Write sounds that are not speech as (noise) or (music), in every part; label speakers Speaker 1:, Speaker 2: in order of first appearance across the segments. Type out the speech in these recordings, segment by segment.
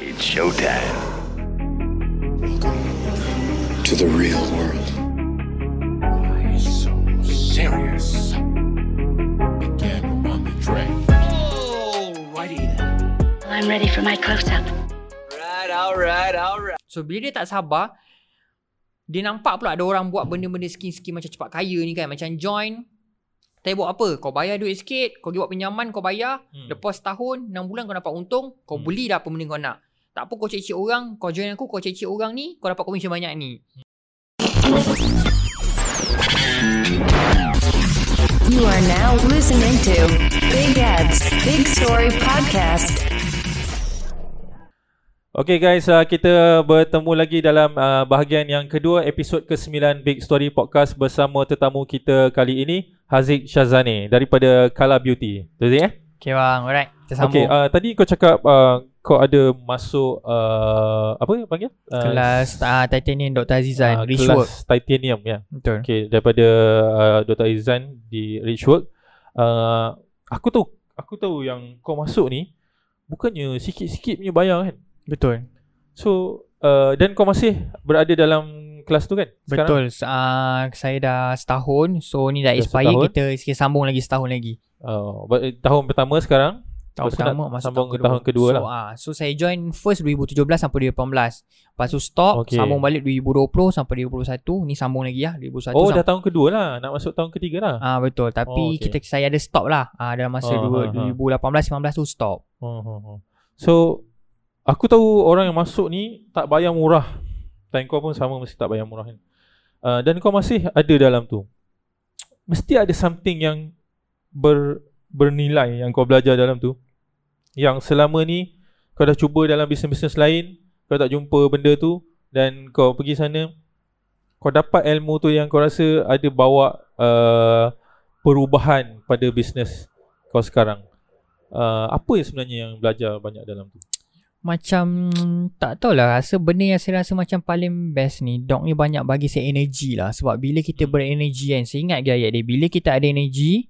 Speaker 1: It's showtime.
Speaker 2: to the real world.
Speaker 3: Why so serious? Again on the track.
Speaker 4: I'm ready for my close up.
Speaker 5: So bila dia tak sabar Dia nampak pula ada orang buat benda-benda skin-skin macam cepat kaya ni kan Macam join Tapi buat apa? Kau bayar duit sikit Kau pergi buat pinjaman kau bayar hmm. Lepas setahun 6 bulan kau dapat untung Kau hmm. beli dah apa benda kau nak Tak apa kau cek-cek orang Kau join aku Kau cek-cek orang ni Kau dapat komisen banyak ni
Speaker 6: You are now listening to Big Ads Big Story Podcast.
Speaker 7: Okay guys, uh, kita bertemu lagi dalam uh, bahagian yang kedua episod ke-9 Big Story Podcast bersama tetamu kita kali ini Haziq Shazani daripada Kala Beauty. Betul eh?
Speaker 5: Okay bang, alright Kita sambung
Speaker 7: Okay, uh, tadi kau cakap uh, kau ada masuk uh, apa panggil? Uh,
Speaker 5: Kelas uh, Titanium Dr. Azizan
Speaker 7: uh,
Speaker 5: Richwork
Speaker 7: Kelas Titanium ya.
Speaker 5: Betul
Speaker 7: Okay, daripada uh, Dr. Azizan di Richwork. Uh, aku tahu aku tahu yang kau masuk ni bukannya sikit-sikit punya bayar kan?
Speaker 5: Betul
Speaker 7: So uh, dan kau masih berada dalam kelas tu kan?
Speaker 5: Betul uh, Saya dah setahun So ni dah
Speaker 7: Dah
Speaker 5: expire
Speaker 7: setahun.
Speaker 5: Kita sikit sambung lagi setahun lagi
Speaker 7: Uh, tahun pertama sekarang
Speaker 5: Tahun
Speaker 7: Lepas
Speaker 5: pertama
Speaker 7: nak
Speaker 5: masuk
Speaker 7: sambung ke tahun kedua
Speaker 5: so,
Speaker 7: lah.
Speaker 5: ah, so saya join first 2017 sampai 2018 Lepas tu stop
Speaker 7: Okay.
Speaker 5: Sambung balik 2020 sampai 2021 Ni sambung lagi lah 2021
Speaker 7: Oh dah tahun kedua lah Nak masuk tahun ketiga lah
Speaker 5: Ah betul tapi
Speaker 7: Oh, okay.
Speaker 5: kita saya ada stop lah ah, dalam masa
Speaker 7: Oh,
Speaker 5: dua,
Speaker 7: ha, ha.
Speaker 5: 2018 19 tu stop.
Speaker 7: oh, oh, oh. So Aku tahu orang yang masuk ni Tak bayar murah Dan kau pun sama Mesti tak bayar murah kan uh, Dan kau masih ada dalam tu Mesti ada something yang ber, Bernilai Yang kau belajar dalam tu. Yang selama ni Kau dah cuba dalam bisnes-bisnes lain Kau tak jumpa benda tu Dan kau pergi sana Kau dapat ilmu tu yang kau rasa Ada bawa uh, Perubahan pada bisnes Kau sekarang. Uh, Apa yang sebenarnya yang belajar banyak dalam tu?
Speaker 5: Macam tak tahulah rasa benda yang saya rasa macam paling best ni Dog ni banyak bagi saya energi lah. Sebab bila kita
Speaker 7: Hmm.
Speaker 5: berenergi kan Saya ingat ke ayat dia Bila kita ada energi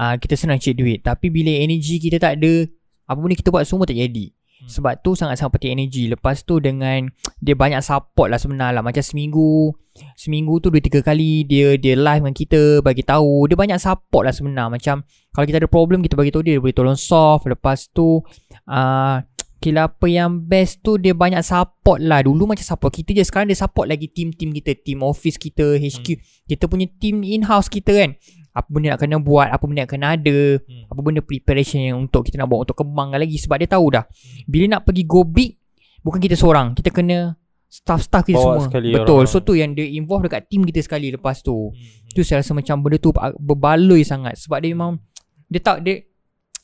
Speaker 5: uh, Kita senang cek duit. Tapi bila energi kita tak ada Apa benda kita buat semua tak jadi.
Speaker 7: Hmm.
Speaker 5: Sebab tu sangat-sangat penting energi Lepas tu dengan Dia banyak support lah sebenarnya lah. Macam seminggu Seminggu tu 2-3 kali Dia dia live dengan kita Bagi tahu. Dia banyak support lah sebenarnya Macam Kalau kita ada problem Kita bagi tahu dia. Dia boleh tolong solve. Lepas tu uh, Kira apa yang best tu Dia banyak support lah. Dulu macam support kita je. Sekarang dia support lagi Team-team kita. Team office kita HQ Kita punya team in-house kita kan Apa benda nak kena buat Apa benda nak kena ada
Speaker 7: Hmm.
Speaker 5: Apa benda preparation yang Untuk kita nak buat Untuk kembangkan lagi Sebab dia tahu dah. Bila nak pergi go big Bukan kita seorang Kita kena Staff-staff kita
Speaker 7: Bawa
Speaker 5: semua. Betul.
Speaker 7: orang.
Speaker 5: So tu yang dia involve Dekat team kita sekali Lepas tu.
Speaker 7: Hmm.
Speaker 5: Tu saya rasa macam Benda tu berbaloi sangat Sebab dia memang Dia tak dia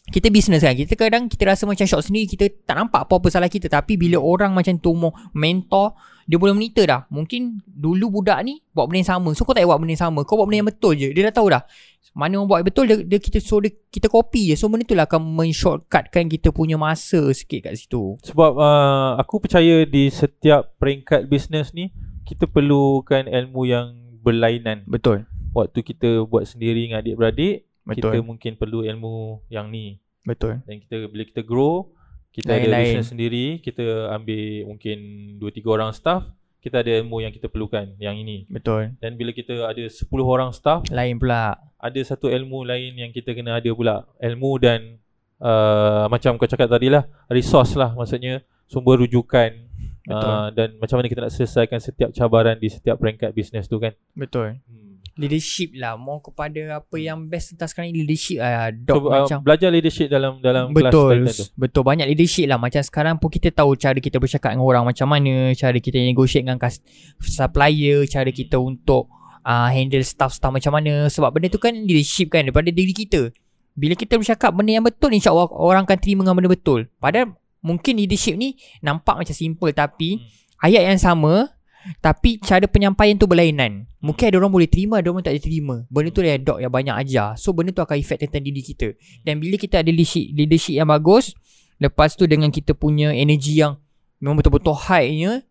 Speaker 5: kita business kan Kita kadang Kita rasa macam shock sendiri Kita tak nampak apa-apa salah kita. Tapi bila orang macam tu mentor Dia boleh monitor dah. Mungkin Dulu budak ni Buat benda yang sama. So kau tak buat benda yang sama. Kau buat benda yang betul je. Dia dah tahu dah. Mana orang buat betul dia, dia kita So dia, kita copy je. So benda tu lah akan Men-shortcutkan kita punya masa Sikit kat situ.
Speaker 7: Sebab uh, aku percaya di setiap peringkat bisnes ni kita perlukan ilmu yang berlainan.
Speaker 5: Betul.
Speaker 7: Waktu kita buat sendiri dengan adik-beradik, kita
Speaker 5: Betul.
Speaker 7: mungkin perlu ilmu yang ni.
Speaker 5: Betul.
Speaker 7: Dan kita bila kita grow, kita ada
Speaker 5: Lain-lain.
Speaker 7: bisnes sendiri, kita ambil mungkin 2 3 orang staff, kita ada ilmu yang kita perlukan yang ini.
Speaker 5: Betul
Speaker 7: Dan bila kita ada 10 orang staff,
Speaker 5: Lain pula
Speaker 7: ada satu ilmu lain yang kita kena ada pula. Ilmu dan uh, macam kau cakap tadi lah, resource lah maksudnya sumber rujukan
Speaker 5: Betul.
Speaker 7: uh, dan macam mana kita nak selesaikan setiap cabaran di setiap peringkat bisnes tu kan.
Speaker 5: Betul
Speaker 7: Hmm.
Speaker 5: Leadership lah. Mau kepada apa yang best tentang sekarang ni Leadership lah
Speaker 7: So,
Speaker 5: Dog
Speaker 7: uh,
Speaker 5: macam.
Speaker 7: belajar leadership dalam dalam kelas
Speaker 5: Betul
Speaker 7: Titan tu.
Speaker 5: Betul. Banyak leadership lah. Macam sekarang pun kita tahu Cara kita bercakap dengan orang macam mana Cara kita negotiate dengan kas- supplier Cara kita untuk uh, Handle staff-staff macam mana. Sebab benda tu kan leadership kan Daripada diri kita. Bila kita bercakap benda yang betul InsyaAllah orang akan terima dengan benda betul. Padahal Mungkin leadership ni Nampak macam simple Tapi
Speaker 7: Hmm.
Speaker 5: Ayat yang sama Tapi cara penyampaian tu berlainan. Mungkin ada orang boleh terima Ada orang tak boleh terima. Benda tu yang dok yang banyak ajar. So benda tu akan efek tentang diri kita. Dan bila kita ada leadership, leadership yang bagus Lepas tu dengan kita punya energi yang Memang betul-betul high-nya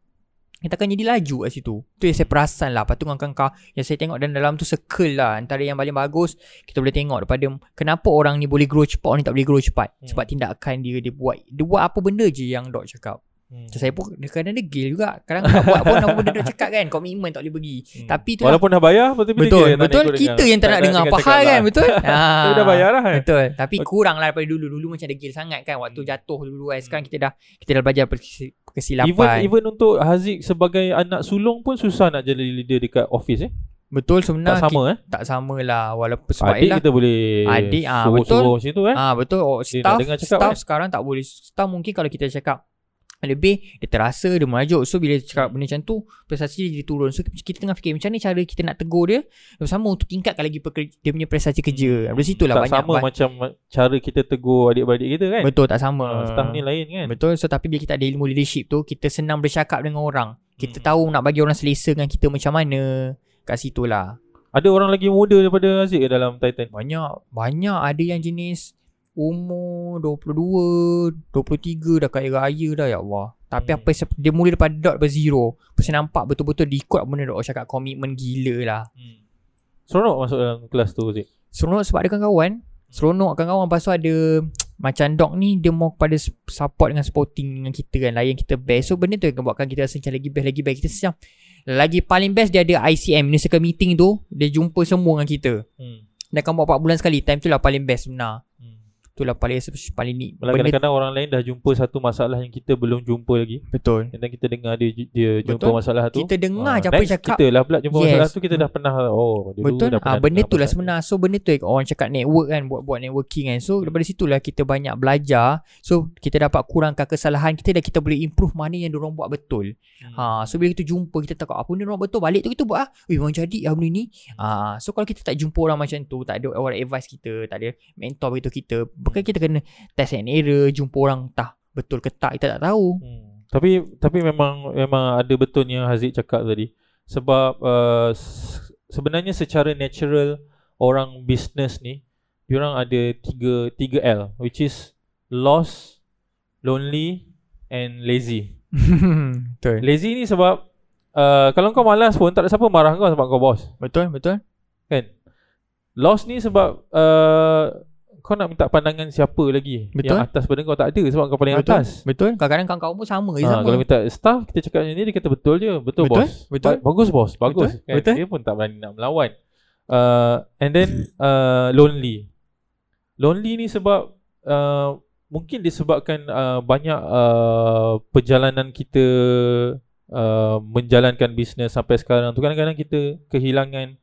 Speaker 5: Kita akan jadi laju kat situ. Tu yang saya perasan lah. Lepas tu kau Yang saya tengok dan dalam tu circle lah. Antara yang paling bagus Kita boleh tengok daripada Kenapa orang ni boleh grow cepat Orang ni tak boleh grow cepat.
Speaker 7: Hmm.
Speaker 5: Sebab tindakan dia Dia buat Dia buat apa benda je yang dok cakap
Speaker 7: Hmm.
Speaker 5: Saya pun kadang degil juga. Kadang tak buat pun apa benda dia cakap kan. Komitmen tak boleh pergi.
Speaker 7: Hmm.
Speaker 5: Tapi tu lah.
Speaker 7: Walaupun dah bayar Betul
Speaker 5: Betul, betul. Kita yang tak nak dengar apa hal kan. Betul. (laughs) Ah.
Speaker 7: Tapi dah bayar lah kan
Speaker 5: Betul. Tapi kurang lah daripada dulu. Dulu macam degil sangat kan. Waktu jatuh dulu kan. Sekarang kita dah kita dah belajar kesilapan.
Speaker 7: Even even untuk Haziq sebagai anak sulung pun susah nak jadi leader dekat office eh.
Speaker 5: Betul
Speaker 7: Tak
Speaker 5: sebenarnya.
Speaker 7: sama eh.
Speaker 5: Tak sama lah. Walaupun sebab
Speaker 7: Adik kita boleh
Speaker 5: Adik, ah,
Speaker 7: suruh-suruh macam tu eh.
Speaker 5: Ah betul. Oh,
Speaker 7: Dia
Speaker 5: staff staff
Speaker 7: eh?
Speaker 5: sekarang tak boleh. Staff mungkin kalau kita cakap lebih dia terasa dia merajuk. So bila dia cakap benda macam tu prestasi dia jadi turun. So kita tengah fikir macam ni cara kita nak tegur dia dan sama untuk tingkatkan lagi pekerja, dia punya prestasi kerja. Dari situlah
Speaker 7: tak
Speaker 5: banyak
Speaker 7: sama
Speaker 5: ba-
Speaker 7: macam cara kita tegur adik-beradik kita kan.
Speaker 5: betul tak sama.
Speaker 7: Ah, staff ni lain kan.
Speaker 5: betul. So tapi bila kita ada ilmu leadership tu kita senang bercakap dengan orang. Kita
Speaker 7: Hmm.
Speaker 5: tahu nak bagi orang selesa dengan kita macam mana. Kat situlah
Speaker 7: Ada orang lagi muda daripada Haziq ke dalam Titan?
Speaker 5: banyak. Banyak ada yang jenis umur 22 23 dah kaya raya dah ya Allah. Tapi
Speaker 7: Hmm.
Speaker 5: apa dia mula daripada dot daripada zero. Tu nampak betul-betul dia ikut benda dok cakap komitmen gila lah.
Speaker 7: Hmm. Seronok masuk dalam kelas tu Haziq.
Speaker 5: seronok sebab ada kawan-kawan. Seronok kawan-kawan. Lepas tu ada (tsk) macam dog ni dia mau kepada support dengan supporting dengan kita kan. Layan kita best. So benda tu yang buatkan kita rasa macam lagi best lagi best. Kita macam lagi paling best dia ada ICM ni circle meeting tu. Dia jumpa semua dengan kita.
Speaker 7: Hmm.
Speaker 5: dia akan buat 4 bulan sekali. Time tu lah paling best sebenar
Speaker 7: Hmm.
Speaker 5: tu lah paling paling ni
Speaker 7: Malah
Speaker 5: benda
Speaker 7: kadang-kadang orang lain dah jumpa satu masalah yang kita belum jumpa lagi.
Speaker 5: betul
Speaker 7: Dan kita dengar dia dia jumpa
Speaker 5: Betul.
Speaker 7: masalah tu.
Speaker 5: kita dengar
Speaker 7: Ah,
Speaker 5: je apa dia cakap
Speaker 7: Kita lah pula jumpa
Speaker 5: Yes.
Speaker 7: masalah tu kita dah pernah oh dulu
Speaker 5: Betul
Speaker 7: dah
Speaker 5: ah,
Speaker 7: pernah
Speaker 5: Benda
Speaker 7: dengar
Speaker 5: tu lah
Speaker 7: pasal
Speaker 5: sebenar So benda tu orang cakap network kan Buat-buat networking kan So daripada situ lah Kita banyak belajar So kita dapat kurangkan kesalahan kita Dan kita boleh improve Mana yang diorang buat betul
Speaker 7: Hmm.
Speaker 5: ha, So bila kita jumpa Kita tahu apa benda diorang betul Balik tu kita buat ah, Eh memang jadi lah benda ni ha, So kalau kita tak jumpa orang macam tu Tak ada orang advice kita Tak ada mentor beritahu kita Bukan kita kena Test and error Jumpa orang Tah betul ke tak Kita tak tahu
Speaker 7: Hmm. Tapi tapi memang memang ada betulnya Haziq cakap tadi. Sebab uh, sebenarnya secara natural orang business ni diorang ada tiga tiga L which is lost, lonely and lazy. (laughs)
Speaker 5: Betul
Speaker 7: Lazy ni sebab uh, kalau kau malas pun tak ada siapa marah kau sebab kau bos.
Speaker 5: Betul Betul
Speaker 7: Kan? Lost ni sebab uh, kau nak minta pandangan siapa lagi
Speaker 5: Betul.
Speaker 7: Yang atas pada kau? Tak ada sebab kau paling
Speaker 5: Betul.
Speaker 7: atas.
Speaker 5: Betul. Kadang-kadang kawan-kawan pun sama je
Speaker 7: ha,
Speaker 5: sama.
Speaker 7: Kalau minta staff Kita cakap macam ni Dia kata betul je. Betul,
Speaker 5: Betul,
Speaker 7: bos.
Speaker 5: Betul.
Speaker 7: Ba- Bagus bos. Bagus.
Speaker 5: Betul,
Speaker 7: kan?
Speaker 5: betul.
Speaker 7: Dia pun tak berani nak melawan. Uh, And then uh, Lonely. Lonely ni sebab uh, Mungkin disebabkan uh, Banyak uh, Perjalanan kita uh, Menjalankan bisnes Sampai sekarang tu. Kadang-kadang kita Kehilangan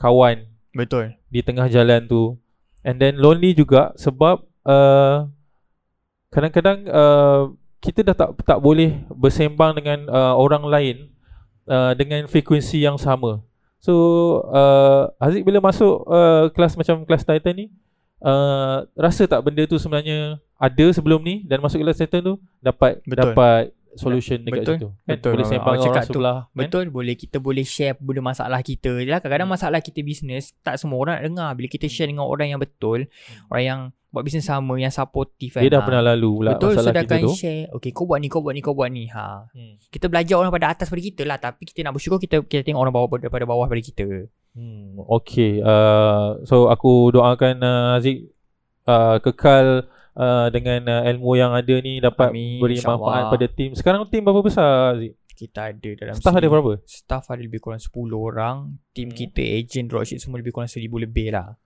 Speaker 7: Kawan
Speaker 5: Betul.
Speaker 7: di tengah jalan tu and then lonely juga sebab uh, kadang-kadang uh, kita dah tak tak boleh bersembang dengan uh, orang lain uh, dengan frekuensi yang sama so uh, Haziq bila masuk uh, kelas macam kelas Titan ni uh, rasa tak benda tu sebenarnya ada sebelum ni dan masuk kelas Titan tu dapat
Speaker 5: Betul.
Speaker 7: dapat solution dekat
Speaker 5: Betul.
Speaker 7: situ kan
Speaker 5: Betul.
Speaker 7: boleh sembang
Speaker 5: orang cakap tu.
Speaker 7: sebelah kan?
Speaker 5: Betul boleh kita boleh share benda masalah kita. Yalah kadang-kadang
Speaker 7: Hmm.
Speaker 5: masalah kita bisnes tak semua orang nak dengar. Bila kita share dengan orang yang betul, orang yang buat bisnes sama, yang supportive kan.
Speaker 7: Hmm. dia dah
Speaker 5: ha.
Speaker 7: pernah lalu pula
Speaker 5: Betul
Speaker 7: masalah kita tu
Speaker 5: share Okay kau buat ni Kau buat ni Kau buat ni ha.
Speaker 7: hmm.
Speaker 5: Kita belajar orang pada atas pada kita lah Tapi kita nak bersyukur Kita kita tengok orang bawah daripada bawah pada kita
Speaker 7: Hmm, okay. Uh, so aku doakan uh, Haziq uh, kekal uh, dengan uh, ilmu yang ada ni dapat
Speaker 5: Amin,
Speaker 7: beri manfaat pada tim. Sekarang tim berapa besar Haziq?
Speaker 5: Kita ada dalam
Speaker 7: Staff ada
Speaker 5: sini-
Speaker 7: berapa?
Speaker 5: Staff ada lebih kurang 10 orang Tim
Speaker 7: Hmm.
Speaker 5: kita Agent dropship semua Lebih kurang 1000 lebih lah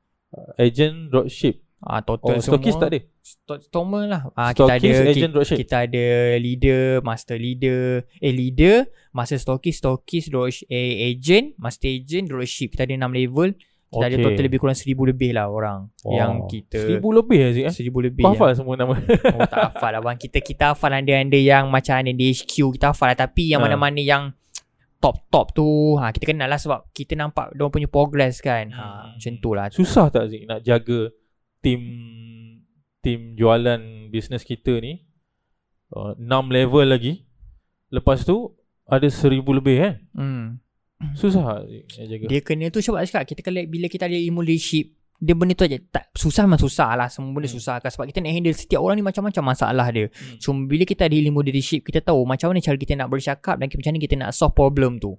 Speaker 7: Agent dropship.
Speaker 5: Ah
Speaker 7: Oh,
Speaker 5: total semua
Speaker 7: stokis tak ada?
Speaker 5: Sto- Stormer lah ah, kita ada
Speaker 7: agent
Speaker 5: kita,
Speaker 7: dropship.
Speaker 5: kita ada leader Master leader Eh leader Master stokis Stokis drop- eh, Agent Master agent Dropship Kita ada 6 level Kita ada
Speaker 7: Okay.
Speaker 5: total lebih kurang 1000 lebih lah orang
Speaker 7: Wow.
Speaker 5: Yang kita
Speaker 7: Seribu lebih Haziq eh?
Speaker 5: 1000 lebih
Speaker 7: Kau
Speaker 5: yang-
Speaker 7: hafal semua nama?
Speaker 5: Oh tak hafal lah bang Kita kita hafal ada-ada yang Macam ada di HQ Kita hafal lah Tapi yang
Speaker 7: Ha.
Speaker 5: mana-mana yang Top-top tu ha, Kita kenal lah sebab Kita nampak Diorang punya progress kan ha,
Speaker 7: Hmm.
Speaker 5: Macam tu lah
Speaker 7: Susah tak Haziq nak jaga tim tim jualan bisnes kita ni? Uh, 6 level lagi. Lepas tu ada seribu lebih eh.
Speaker 5: hmm.
Speaker 7: Susah Haziq nak jaga.
Speaker 5: Dia kena tu sebab cakap Kita kalau bila kita ada ilmu leadership Dia benda tu aja tak, Susah memang susah lah Semua benda
Speaker 7: Hmm.
Speaker 5: susah kan Sebab kita nak handle Setiap orang ni macam-macam masalah dia
Speaker 7: Hmm.
Speaker 5: Cuma bila kita ada ilmu leadership Kita tahu macam mana cara kita nak bercakap Dan macam mana kita nak solve problem tu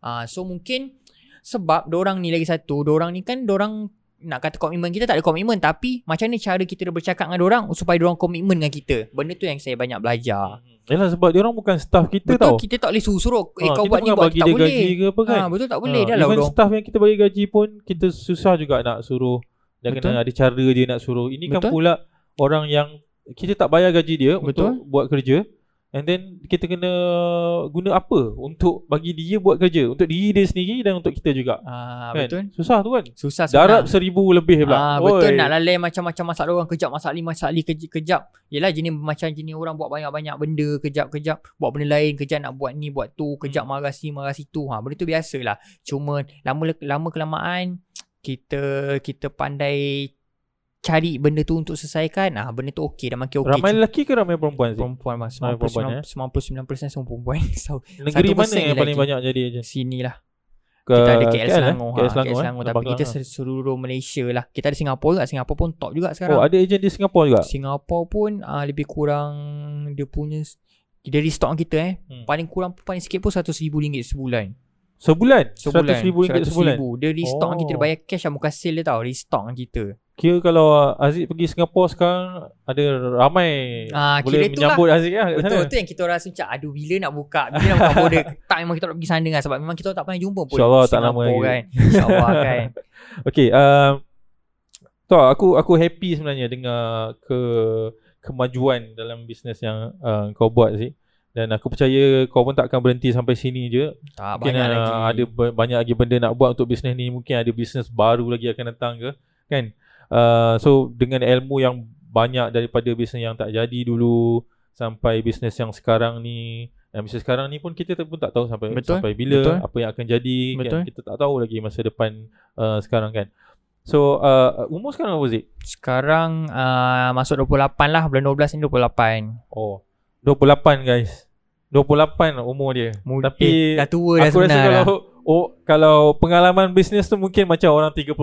Speaker 5: uh, So mungkin Sebab dorang ni lagi satu Dorang ni kan Dorang nak kata komitmen kita tak ada komitmen tapi macam ni cara kita bercakap dengan orang supaya orang komitmen dengan kita. Benda tu yang saya banyak belajar.
Speaker 7: Yalah sebab dia orang bukan staff kita
Speaker 5: betul
Speaker 7: tau.
Speaker 5: kita tak boleh suruh-suruh eh
Speaker 7: Ha,
Speaker 5: kau buat ni buat
Speaker 7: bagi
Speaker 5: tak
Speaker 7: dia
Speaker 5: boleh.
Speaker 7: gaji ke apa kan.
Speaker 5: Ha, betul tak boleh
Speaker 7: Ha,
Speaker 5: dah lah
Speaker 7: even
Speaker 5: orang.
Speaker 7: staff yang kita bagi gaji pun kita susah juga nak suruh. Dia
Speaker 5: Betul.
Speaker 7: kena ada cara dia nak suruh. Ini kan
Speaker 5: Betul.
Speaker 7: pula orang yang kita tak bayar gaji dia
Speaker 5: Betul.
Speaker 7: untuk buat kerja. And then kita kena guna apa untuk bagi dia buat kerja untuk diri dia sendiri dan untuk kita juga.
Speaker 5: Ah
Speaker 7: kan?
Speaker 5: betul.
Speaker 7: Susah tu kan.
Speaker 5: Susah
Speaker 7: Darab
Speaker 5: sebenarnya.
Speaker 7: seribu lebih pula.
Speaker 5: Ah betul
Speaker 7: Oi.
Speaker 5: nak lalai macam-macam masalah orang kejap masalah ni masalah ni kejap, kejap. Yelah jenis macam jenis orang buat banyak-banyak benda kejap-kejap buat benda lain kejap nak buat ni buat tu kejap
Speaker 7: Hmm.
Speaker 5: marah sini marah situ. Ha benda tu biasalah. Cuma lama lama kelamaan kita kita pandai cari benda tu untuk selesaikan. Ah benda tu okey dah makin okey.
Speaker 7: Ramai lelaki ke ramai perempuan sih?
Speaker 5: perempuan mas
Speaker 7: Ramai perempuan,
Speaker 5: 99% 99% semua perempuan. (laughs) So
Speaker 7: Negeri
Speaker 5: 1%
Speaker 7: mana yang
Speaker 5: lagi.
Speaker 7: paling banyak jadi ejen?
Speaker 5: sini lah.
Speaker 7: Ke
Speaker 5: Kita ada KL,
Speaker 7: eh?
Speaker 5: Selangor.
Speaker 7: KL
Speaker 5: Ha,
Speaker 7: Selangor,
Speaker 5: KL
Speaker 7: eh?
Speaker 5: Selangor. Tapi kita
Speaker 7: Selangor.
Speaker 5: seluruh Malaysia lah. Kita ada Singapura juga. Singapura pun top juga sekarang.
Speaker 7: Oh ada ejen di Singapura juga?
Speaker 5: Singapura pun uh, lebih kurang dia punya dari stok kita eh.
Speaker 7: Hmm.
Speaker 5: Paling kurang paling sikit pun RM100,000 sebulan.
Speaker 7: Sebulan?
Speaker 5: Sebulan.
Speaker 7: RM100,000 ringgit sebulan?
Speaker 5: RM100,000. Dia restock
Speaker 7: Oh.
Speaker 5: oh. kita dia bayar cash lah bukan sale dia tau. Restock kita.
Speaker 7: Kira kalau Aziz pergi Singapura sekarang ada ramai
Speaker 5: Ah,
Speaker 7: boleh menyambut Aziz lah kat
Speaker 5: Betul
Speaker 7: sana.
Speaker 5: tu yang kita rasa macam aduh bila nak buka bila nak buka border (laughs) tak memang kita nak pergi sana kan sebab memang kita tak pernah jumpa pun
Speaker 7: InsyaAllah tak lama lagi.
Speaker 5: kan insyaallah (laughs) kan
Speaker 7: Okay, um, tu aku aku happy sebenarnya dengar ke kemajuan dalam bisnes yang uh, kau buat sih. Dan aku percaya kau pun tak akan berhenti sampai sini je.
Speaker 5: tak
Speaker 7: Mungkin
Speaker 5: banyak
Speaker 7: uh,
Speaker 5: lagi
Speaker 7: ada ba- banyak lagi benda nak buat untuk bisnes ni. Mungkin ada bisnes baru lagi akan datang ke, kan? Uh, so dengan ilmu yang banyak daripada bisnes yang tak jadi dulu sampai bisnes yang sekarang ni yang bisnes sekarang ni pun kita pun tak tahu sampai
Speaker 5: Betul,
Speaker 7: sampai bila
Speaker 5: betul.
Speaker 7: apa yang akan jadi
Speaker 5: Betul.
Speaker 7: kan kita tak tahu lagi masa depan uh, sekarang kan so uh, umur sekarang apa Zik?
Speaker 5: sekarang uh, masuk 28 lah bulan 12 ni 28
Speaker 7: oh 28 guys. 28 umur dia. Tapi
Speaker 5: eh, dah tua dah
Speaker 7: aku rasa kalau oh kalau pengalaman bisnes tu mungkin macam orang 38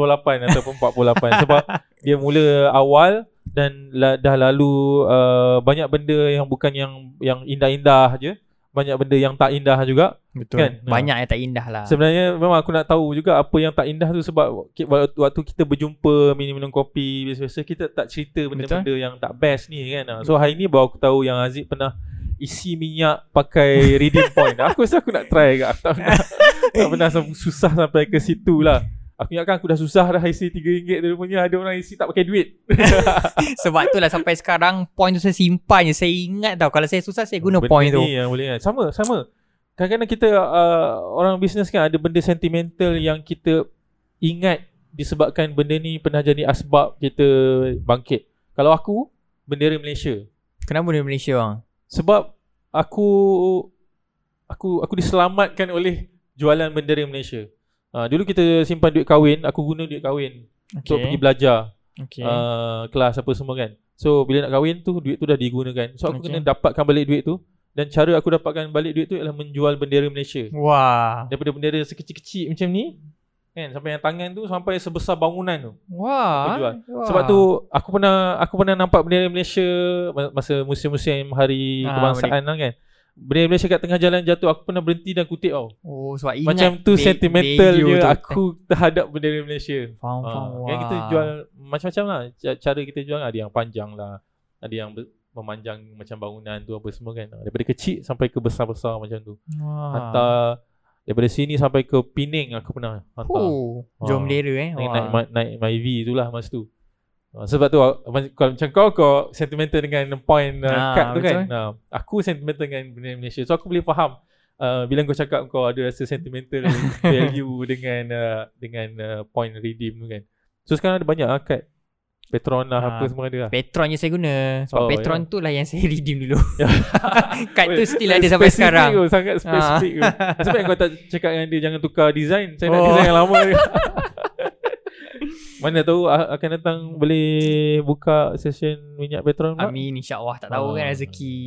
Speaker 7: ataupun (laughs) 48 sebab dia mula awal dan la, dah lalu uh, banyak benda yang bukan yang yang indah-indah je banyak benda yang tak indah juga
Speaker 5: betul.
Speaker 7: Kan?
Speaker 5: banyak yang tak indah lah.
Speaker 7: Sebenarnya memang aku nak tahu juga apa yang tak indah tu sebab waktu, kita berjumpa minum-minum kopi biasa-biasa kita tak cerita benda-benda yang tak best ni kan? So hari ni baru aku tahu yang Aziz pernah isi minyak pakai redeem point. Aku rasa aku nak try ke? Aku tak pernah. (laughs) Tak pernah susah sampai ke situ lah Aku ingatkan aku dah susah dah isi RM3 tu rupanya ada orang isi tak pakai duit. (laughs)
Speaker 5: sebab tu lah sampai sekarang point tu saya simpan je saya ingat tau kalau saya susah saya guna
Speaker 7: Benda
Speaker 5: point tu
Speaker 7: ni yang boleh kan. Sama, sama. Kadang-kadang kita uh, orang bisnes kan ada benda sentimental yang kita ingat disebabkan benda ni pernah jadi asbab kita bangkit. Kalau aku bendera Malaysia.
Speaker 5: kenapa di Malaysia bang
Speaker 7: Sebab aku aku aku diselamatkan oleh jualan bendera Malaysia. Uh, dulu kita simpan duit kahwin, aku guna duit kahwin okay. untuk pergi belajar
Speaker 5: okay.
Speaker 7: uh, kelas apa semua kan. So bila nak kahwin tu duit tu dah digunakan. So aku
Speaker 5: Okay.
Speaker 7: kena dapatkan balik duit tu dan cara aku dapatkan balik duit tu ialah menjual bendera Malaysia.
Speaker 5: wah
Speaker 7: Daripada bendera sekecil-kecil macam ni kan sampai yang tangan tu sampai sebesar bangunan tu.
Speaker 5: wah,
Speaker 7: Aku jual.
Speaker 5: wah.
Speaker 7: Sebab tu aku pernah aku pernah nampak bendera Malaysia ma- masa musim-musim hari
Speaker 5: Ah,
Speaker 7: kebangsaan lah kan. Malaysia kat tengah jalan jatuh aku pernah berhenti dan kutip tau.
Speaker 5: oh sebab ingat
Speaker 7: Macam tu sentimentalnya
Speaker 5: value tu.
Speaker 7: aku terhadap bendera Malaysia.
Speaker 5: faham
Speaker 7: Ah,
Speaker 5: faham
Speaker 7: kan kita jual macam-macam lah Ca- Cara kita jual ada yang panjang lah Ada yang memanjang macam bangunan tu apa semua kan Daripada kecil sampai ke besar-besar macam tu
Speaker 5: wah.
Speaker 7: Hantar Daripada sini sampai ke Pening aku pernah hantar
Speaker 5: oh jom
Speaker 7: Ah.
Speaker 5: bendera eh
Speaker 7: Naik,
Speaker 5: wah.
Speaker 7: naik, naik, naik Myvi tu lah masa tu Sebab tu ah, kalau macam kau kau sentimental dengan point uh,
Speaker 5: Ah,
Speaker 7: card tu kan?
Speaker 5: betul.
Speaker 7: Ah, Aku sentimental dengan benda Malaysia. So aku boleh faham Uh, bila kau cakap kau ada rasa sentimental (laughs) value dengan uh, dengan uh, point redeem tu kan? So sekarang ada banyak lah kad. Petron lah
Speaker 5: Ah,
Speaker 7: apa semua ada lah.
Speaker 5: Petron je saya guna. Sebab
Speaker 7: Oh,
Speaker 5: Petron
Speaker 7: ya.
Speaker 5: tu lah yang saya redeem dulu. (laughs) Kad tu still ada sampai sekarang.
Speaker 7: tu, Sangat spesifik tu. Sebab kau tak cakap dengan dia Jangan tukar design. Saya nak
Speaker 5: Oh.
Speaker 7: design yang lama (laughs) Mana tahu akan datang Boleh buka session minyak Petron pula.
Speaker 5: Amin insyaAllah Tak tahu
Speaker 7: Ah.
Speaker 5: kan rezeki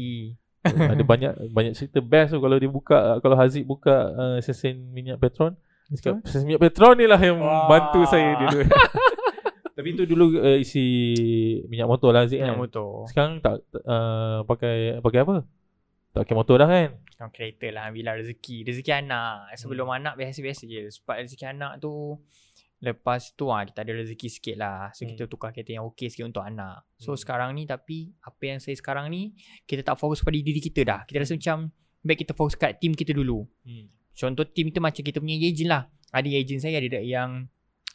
Speaker 7: Ada banyak banyak cerita best tu Kalau dia buka Kalau Haziq buka uh, session minyak cakap, Session minyak Petron ni lah Yang
Speaker 5: Wah.
Speaker 7: bantu saya dulu (laughs) Tapi tu dulu uh, isi minyak motor lah Haziq kan
Speaker 5: Nak motor
Speaker 7: Sekarang tak uh, pakai pakai apa? Tak pakai motor dah kan?
Speaker 5: Sekarang kereta lah Ambil lah rezeki Rezeki anak Sebelum
Speaker 7: Hmm.
Speaker 5: anak Biasa-biasa je Sebab rezeki anak tu Lepas tu ah kita ada rezeki sikit lah. So
Speaker 7: Hmm.
Speaker 5: kita tukar kereta yang okey sikit untuk anak. So
Speaker 7: Hmm.
Speaker 5: sekarang ni tapi apa yang saya sekarang ni kita tak fokus pada diri kita dah. Kita rasa macam baik kita fokus kat team kita dulu.
Speaker 7: Hmm.
Speaker 5: Contoh team kita macam kita punya agent lah. Ada agent saya ada yang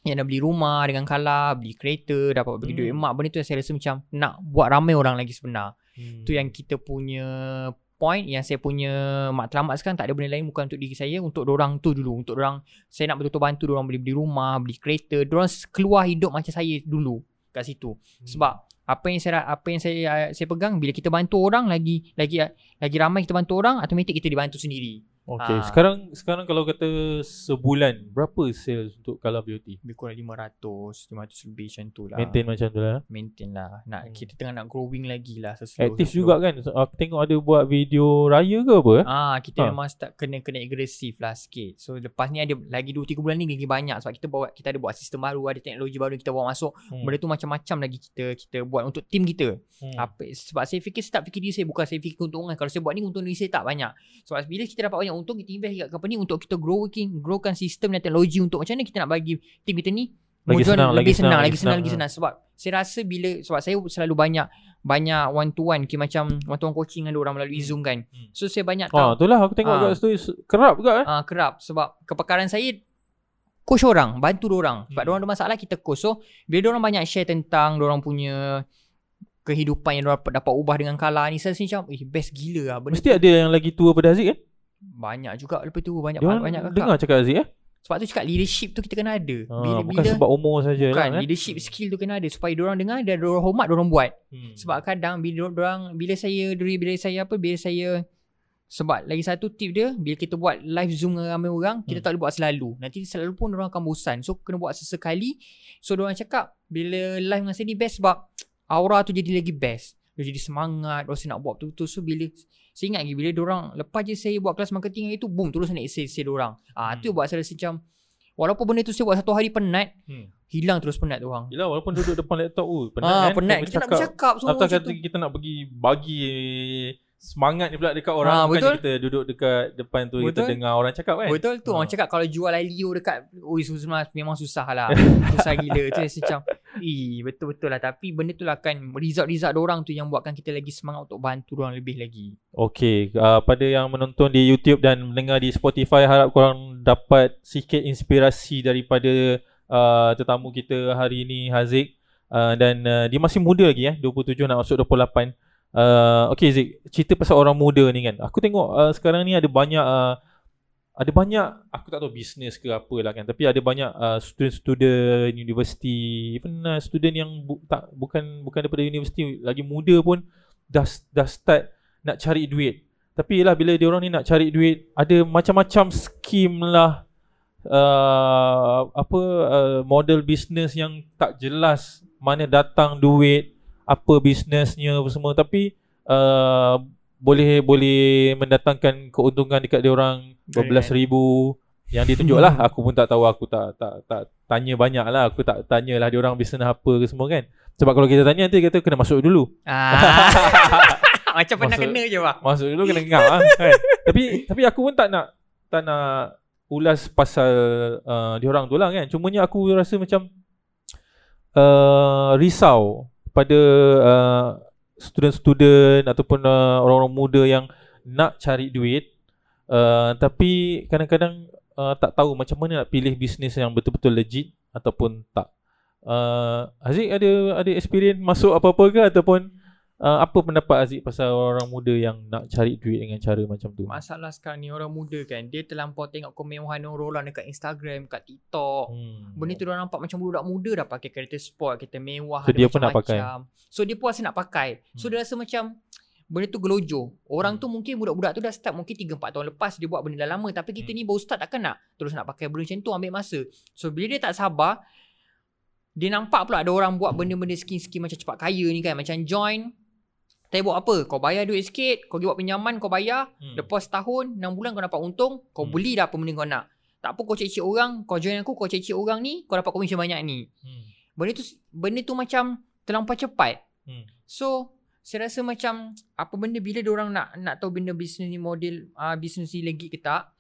Speaker 5: yang dah beli rumah dengan kala, beli kereta, dapat bagi
Speaker 7: Hmm.
Speaker 5: duit emak. Benda tu yang saya rasa macam nak buat ramai orang lagi sebenar.
Speaker 7: Hmm.
Speaker 5: Tu yang kita punya point yang saya punya matlamat sekarang tak ada benda lain bukan untuk diri saya untuk orang tu dulu. Untuk orang saya nak betul-betul bantu orang beli beli rumah beli kereta. Orang keluar hidup macam saya dulu kat situ.
Speaker 7: Hmm.
Speaker 5: sebab apa yang saya apa yang saya saya pegang bila kita bantu orang lagi lagi lagi ramai kita bantu orang automatik kita dibantu sendiri
Speaker 7: Okay,
Speaker 5: Ah.
Speaker 7: sekarang sekarang kalau kata sebulan berapa sales untuk Kala Beauty?
Speaker 5: lebih kurang 500 500 lebih macam tu lah
Speaker 7: Maintain macam tu lah.
Speaker 5: maintain lah nak
Speaker 7: Hmm.
Speaker 5: kita tengah nak growing lagi lah
Speaker 7: Aktif juga kan? Aku tengok ada buat video raya ke apa? eh?
Speaker 5: Ah, kita
Speaker 7: Ha.
Speaker 5: memang start kena kena agresif lah sikit. So lepas ni ada lagi 2 3 bulan ni lagi banyak sebab kita bawa kita ada buat sistem baru, ada teknologi baru kita bawa masuk.
Speaker 7: Hmm.
Speaker 5: Benda tu macam-macam lagi kita kita buat untuk tim kita.
Speaker 7: Hmm.
Speaker 5: Apa sebab saya fikir start fikir diri saya bukan saya fikir keuntungan. Kalau saya buat ni untung diri saya tak banyak. Sebab bila kita dapat banyak untung kita invest kat company untuk kita growing growkan sistem dan teknologi untuk macam mana kita nak bagi tim kita ni
Speaker 7: Lagi senang,
Speaker 5: lebih
Speaker 7: lagi
Speaker 5: senang,
Speaker 7: senang,
Speaker 5: lagi
Speaker 7: lagi
Speaker 5: senang, lagi
Speaker 7: senang,
Speaker 5: senang sebab saya rasa bila sebab saya selalu banyak banyak one to one okay, macam one to one coaching dengan orang melalui
Speaker 7: Hmm.
Speaker 5: Zoom kan.
Speaker 7: Hmm.
Speaker 5: So saya banyak
Speaker 7: Ah,
Speaker 5: tahu
Speaker 7: itulah aku tengok
Speaker 5: Ah.
Speaker 7: kat story se- kerap juga eh.
Speaker 5: Ah kerap sebab kepakaran saya coach orang, bantu orang. Sebab
Speaker 7: Hmm.
Speaker 5: orang ada masalah kita coach. So bila orang banyak share tentang orang punya kehidupan yang orang dapat ubah dengan kala ni saya rasa macam eh best gila lah benda
Speaker 7: Mesti ada yang lagi tua pada Aziz kan?
Speaker 5: Banyak juga lepas tu banyak
Speaker 7: Dia
Speaker 5: banyak kakak.
Speaker 7: dengar cakap Aziz eh?
Speaker 5: Sebab tu cakap leadership tu kita kena ada.
Speaker 7: Ah,
Speaker 5: Bila
Speaker 7: bukan
Speaker 5: bila
Speaker 7: sebab umur saja
Speaker 5: bukan
Speaker 7: lah kan?
Speaker 5: leadership skill tu kena ada supaya orang dengar dan orang hormat orang buat.
Speaker 7: Hmm.
Speaker 5: Sebab kadang bila orang bila saya dari bila saya apa bila saya sebab lagi satu tip dia bila kita buat live zoom dengan ramai orang kita
Speaker 7: Hmm.
Speaker 5: tak boleh buat selalu. Nanti selalu pun orang akan bosan. So kena buat sesekali. So orang cakap bila live dengan saya ni best sebab aura tu jadi lagi best. Dia jadi semangat Rasa nak buat betul-betul So bila Saya ingat lagi Bila orang Lepas je saya buat kelas marketing itu Boom terus naik sale-sale orang Ah
Speaker 7: Hmm.
Speaker 5: Tu buat saya rasa macam Walaupun benda tu saya buat satu hari penat
Speaker 7: Hmm.
Speaker 5: Hilang terus penat tu orang
Speaker 7: Yelah walaupun duduk depan laptop tu penat
Speaker 5: ah,
Speaker 7: kan?
Speaker 5: Penat Kita nak bercakap semua
Speaker 7: Atau kata
Speaker 5: tu.
Speaker 7: kita nak pergi bagi semangat ni pula dekat orang
Speaker 5: Ah,
Speaker 7: bukan
Speaker 5: betul.
Speaker 7: kita duduk dekat depan tu kita
Speaker 5: Betul.
Speaker 7: dengar orang cakap kan.
Speaker 5: Betul tu
Speaker 7: Ah.
Speaker 5: Orang cakap kalau jual Leo dekat Ui susah memang susah lah (laughs) Susah gila Tu saya macam Ih betul-betul lah Tapi benda tu lah kan Result-result orang tu Yang buatkan kita lagi semangat Untuk bantu orang lebih lagi
Speaker 7: Okey, uh, pada yang menonton di YouTube dan mendengar di Spotify harap korang dapat sikit inspirasi daripada uh, tetamu kita hari ini Haziq uh, dan uh, dia masih muda lagi eh 27 nak masuk 28. Uh, okey Zik, cerita pasal orang muda ni kan. Aku tengok uh, sekarang ni ada banyak uh, ada banyak aku tak tahu bisnes ke apa lah kan tapi ada banyak uh, student-student universiti even uh, student yang bu- tak bukan bukan daripada universiti lagi muda pun dah dah start nak cari duit. Tapi lah bila dia orang ni nak cari duit, ada macam-macam skim lah uh, apa uh, model bisnes yang tak jelas mana datang duit, apa bisnesnya semua tapi uh, boleh boleh mendatangkan keuntungan dekat dia orang berbelas ribu yang dia tunjuk lah (laughs) aku pun tak tahu aku tak tak tak tanya banyak lah aku tak tanyalah dia orang bisnes apa ke semua kan sebab kalau kita tanya nanti dia kata kena masuk dulu
Speaker 5: ah. (laughs) Macam pernah kena je bah
Speaker 7: Masuk dulu kena ngap lah kan. Tapi tapi aku pun tak nak tak nak ulas pasal uh, dia orang tu lah kan. Cumanya aku rasa macam uh, risau pada uh, student-student ataupun uh, orang-orang muda yang nak cari duit uh, tapi kadang-kadang uh, tak tahu macam mana nak pilih bisnes yang betul-betul legit ataupun tak. Uh, Aziz ada ada experience masuk apa-apa ke ataupun uh, apa pendapat Aziz pasal orang muda yang nak cari duit dengan cara macam tu?
Speaker 5: Masalah sekarang ni orang muda kan Dia terlampau tengok kemewahan orang dekat Instagram Kat TikTok
Speaker 7: Hmm.
Speaker 5: Benda tu dia nampak macam budak muda dah pakai kereta sport, kereta mewah,
Speaker 7: So, dia pun nak
Speaker 5: macam-macam. So dia pun rasa nak pakai. So
Speaker 7: Hmm.
Speaker 5: dia rasa macam benda tu gelojo. Orang
Speaker 7: Hmm.
Speaker 5: tu mungkin budak-budak tu dah start mungkin 3 4 tahun lepas dia buat benda dah lama tapi kita
Speaker 7: Hmm.
Speaker 5: ni baru start takkan nak terus nak pakai benda macam tu ambil masa. So bila dia tak sabar dia nampak pula ada orang buat benda-benda skim-skim macam cepat kaya ni kan macam join tapi buat apa? Kau bayar duit sikit, kau pergi buat pinjaman, kau bayar,
Speaker 7: Hmm.
Speaker 5: lepas setahun, 6 bulan kau dapat untung, kau
Speaker 7: Hmm.
Speaker 5: beli dah apa benda kau nak. Tak apa kau cek-cek orang, kau join aku, kau cek-cek orang ni, kau dapat komisen banyak ni.
Speaker 7: Hmm.
Speaker 5: Benda tu benda tu macam terlampau cepat.
Speaker 7: Hmm.
Speaker 5: So saya rasa macam apa benda bila dia orang nak nak tahu benda bisnes ni model uh, bisnes ni legit ke tak,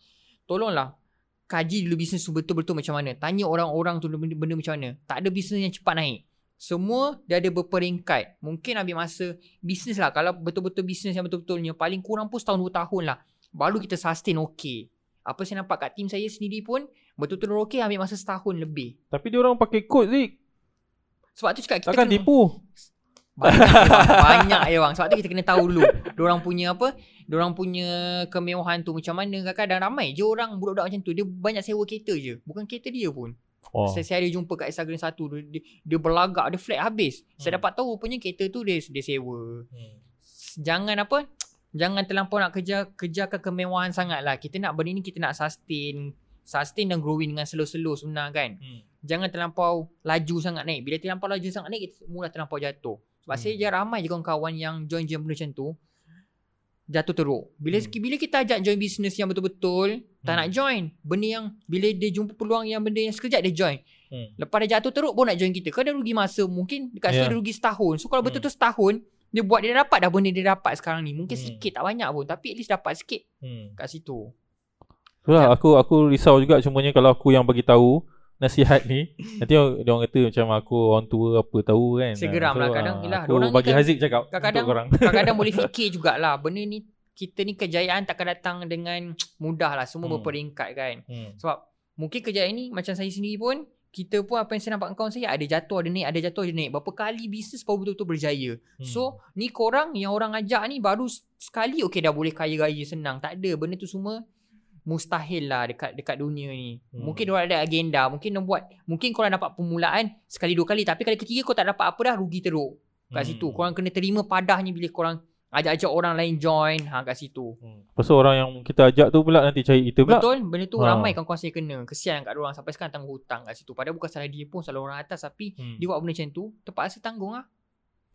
Speaker 5: tolonglah kaji dulu bisnes tu betul-betul macam mana. Tanya orang-orang tu benda, benda macam mana. Tak ada bisnes yang cepat naik. Semua dia ada berperingkat. Mungkin ambil masa bisnes lah. Kalau betul-betul bisnes yang betul-betulnya paling kurang pun setahun dua tahun lah. Baru kita sustain okey. Apa saya nampak kat tim saya sendiri pun betul-betul okey ambil masa setahun lebih.
Speaker 7: Tapi dia orang pakai kod Zik.
Speaker 5: Sebab tu cakap kita
Speaker 7: Takkan
Speaker 5: kena-
Speaker 7: tipu.
Speaker 5: Banyak je bang Banyak bang Sebab tu kita kena tahu dulu Diorang punya apa Diorang punya kemewahan tu macam mana Kadang-kadang ramai je orang Budak-budak macam tu Dia banyak sewa kereta je Bukan kereta dia pun
Speaker 7: Oh.
Speaker 5: oh. saya, saya ada jumpa kat Instagram satu Dia, dia, dia berlagak Dia flat habis Saya
Speaker 7: Hmm.
Speaker 5: dapat tahu rupanya kereta tu dia, dia sewa
Speaker 7: Hmm.
Speaker 5: Jangan apa Jangan terlampau nak kejar Kejarkan kemewahan sangat lah Kita nak benda ni Kita nak sustain Sustain dan growing dengan slow-slow sebenarnya kan
Speaker 7: Hmm.
Speaker 5: Jangan terlampau laju sangat naik. Bila terlampau laju sangat naik, kita mula terlampau jatuh. Sebab
Speaker 7: Hmm.
Speaker 5: saya je ramai je kawan-kawan yang join je benda macam tu. Jatuh teruk. Bila
Speaker 7: Hmm.
Speaker 5: bila kita ajak join bisnes yang betul-betul, tak
Speaker 7: Hmm.
Speaker 5: nak join. Benda yang, bila dia jumpa peluang yang benda yang sekejap, dia join.
Speaker 7: Hmm.
Speaker 5: Lepas dia jatuh teruk pun nak join kita. Kau dah rugi masa. Mungkin dekat
Speaker 7: Yeah.
Speaker 5: dia rugi setahun. So kalau
Speaker 7: Hmm.
Speaker 5: betul-betul setahun, dia buat dia dapat dah benda dia dapat sekarang ni. Mungkin
Speaker 7: Hmm.
Speaker 5: sikit tak banyak pun. Tapi at least dapat sikit
Speaker 7: Hmm.
Speaker 5: kat situ.
Speaker 7: Itulah
Speaker 5: Ya.
Speaker 7: aku aku risau juga cumanya kalau aku yang bagi tahu nasihat ni (laughs) nanti orang- dia orang kata macam aku orang tua apa tahu kan.
Speaker 5: Saya geram lah. Kadang-
Speaker 7: ah,
Speaker 5: yelah,
Speaker 7: aku
Speaker 5: dorang ni
Speaker 7: bagi
Speaker 5: kan-
Speaker 7: Haziq cakap
Speaker 5: kadang-kadang-
Speaker 7: untuk korang. (laughs)
Speaker 5: Kadang-kadang boleh (laughs) fikir jugalah. Benda ni kita ni kejayaan takkan datang dengan (tsk) mudah lah. Semua
Speaker 7: Hmm.
Speaker 5: berperingkat kan.
Speaker 7: Hmm.
Speaker 5: Sebab mungkin kejayaan ni macam saya sendiri pun kita pun apa yang saya nampak kawan saya ada jatuh ada naik ada jatuh ada naik berapa kali bisnes baru betul-betul berjaya
Speaker 7: Hmm.
Speaker 5: so ni korang yang orang ajak ni baru sekali okey dah boleh kaya raya senang tak ada benda tu semua mustahil lah dekat dekat dunia ni
Speaker 7: Hmm.
Speaker 5: mungkin orang ada agenda mungkin dia buat mungkin korang dapat permulaan sekali dua kali tapi kali ketiga kau tak dapat apa dah rugi teruk kat
Speaker 7: Hmm.
Speaker 5: situ korang kena terima padahnya bila korang ajak-ajak orang lain join ha kat situ
Speaker 7: Hmm. Tu orang yang kita ajak tu pula nanti cari kita pula.
Speaker 5: Betul, benda tu
Speaker 7: Ha.
Speaker 5: ramai kawan-kawan saya kena. Kesian kat orang sampai sekarang tanggung hutang kat situ. Padahal bukan salah dia pun, salah orang atas tapi
Speaker 7: Hmm.
Speaker 5: dia buat benda macam tu, terpaksa tanggung lah.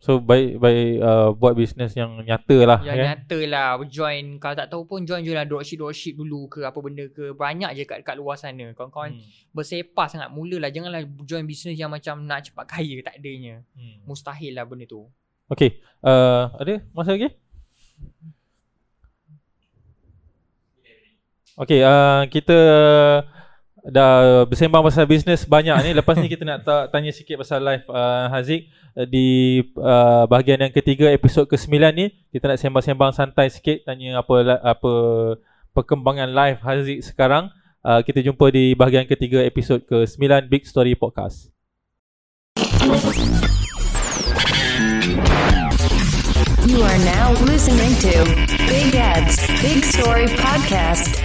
Speaker 7: So baik baik uh, buat bisnes yang nyata lah
Speaker 5: Yang
Speaker 7: kan.
Speaker 5: nyata lah, join. Kalau tak tahu pun join je lah dropship-dropship dulu ke apa benda ke. Banyak je kat, kat luar sana. Kawan-kawan
Speaker 7: Hmm.
Speaker 5: bersepah sangat. Mulalah, janganlah join bisnes yang macam nak cepat kaya. Tak adanya.
Speaker 7: Hmm.
Speaker 5: Mustahil lah benda tu.
Speaker 7: Okay, uh, ada masa lagi? Okay, uh, kita dah bersembang pasal bisnes banyak ni. Lepas ni kita nak ta- tanya sikit pasal live uh, Haziq di uh, bahagian yang ketiga episod ke-9 ni kita nak sembang-sembang santai sikit tanya apa apa perkembangan live Haziq sekarang. Uh, kita jumpa di bahagian ketiga episod ke-9 Big Story Podcast.
Speaker 6: You are now listening to Big Ed's Big Story Podcast.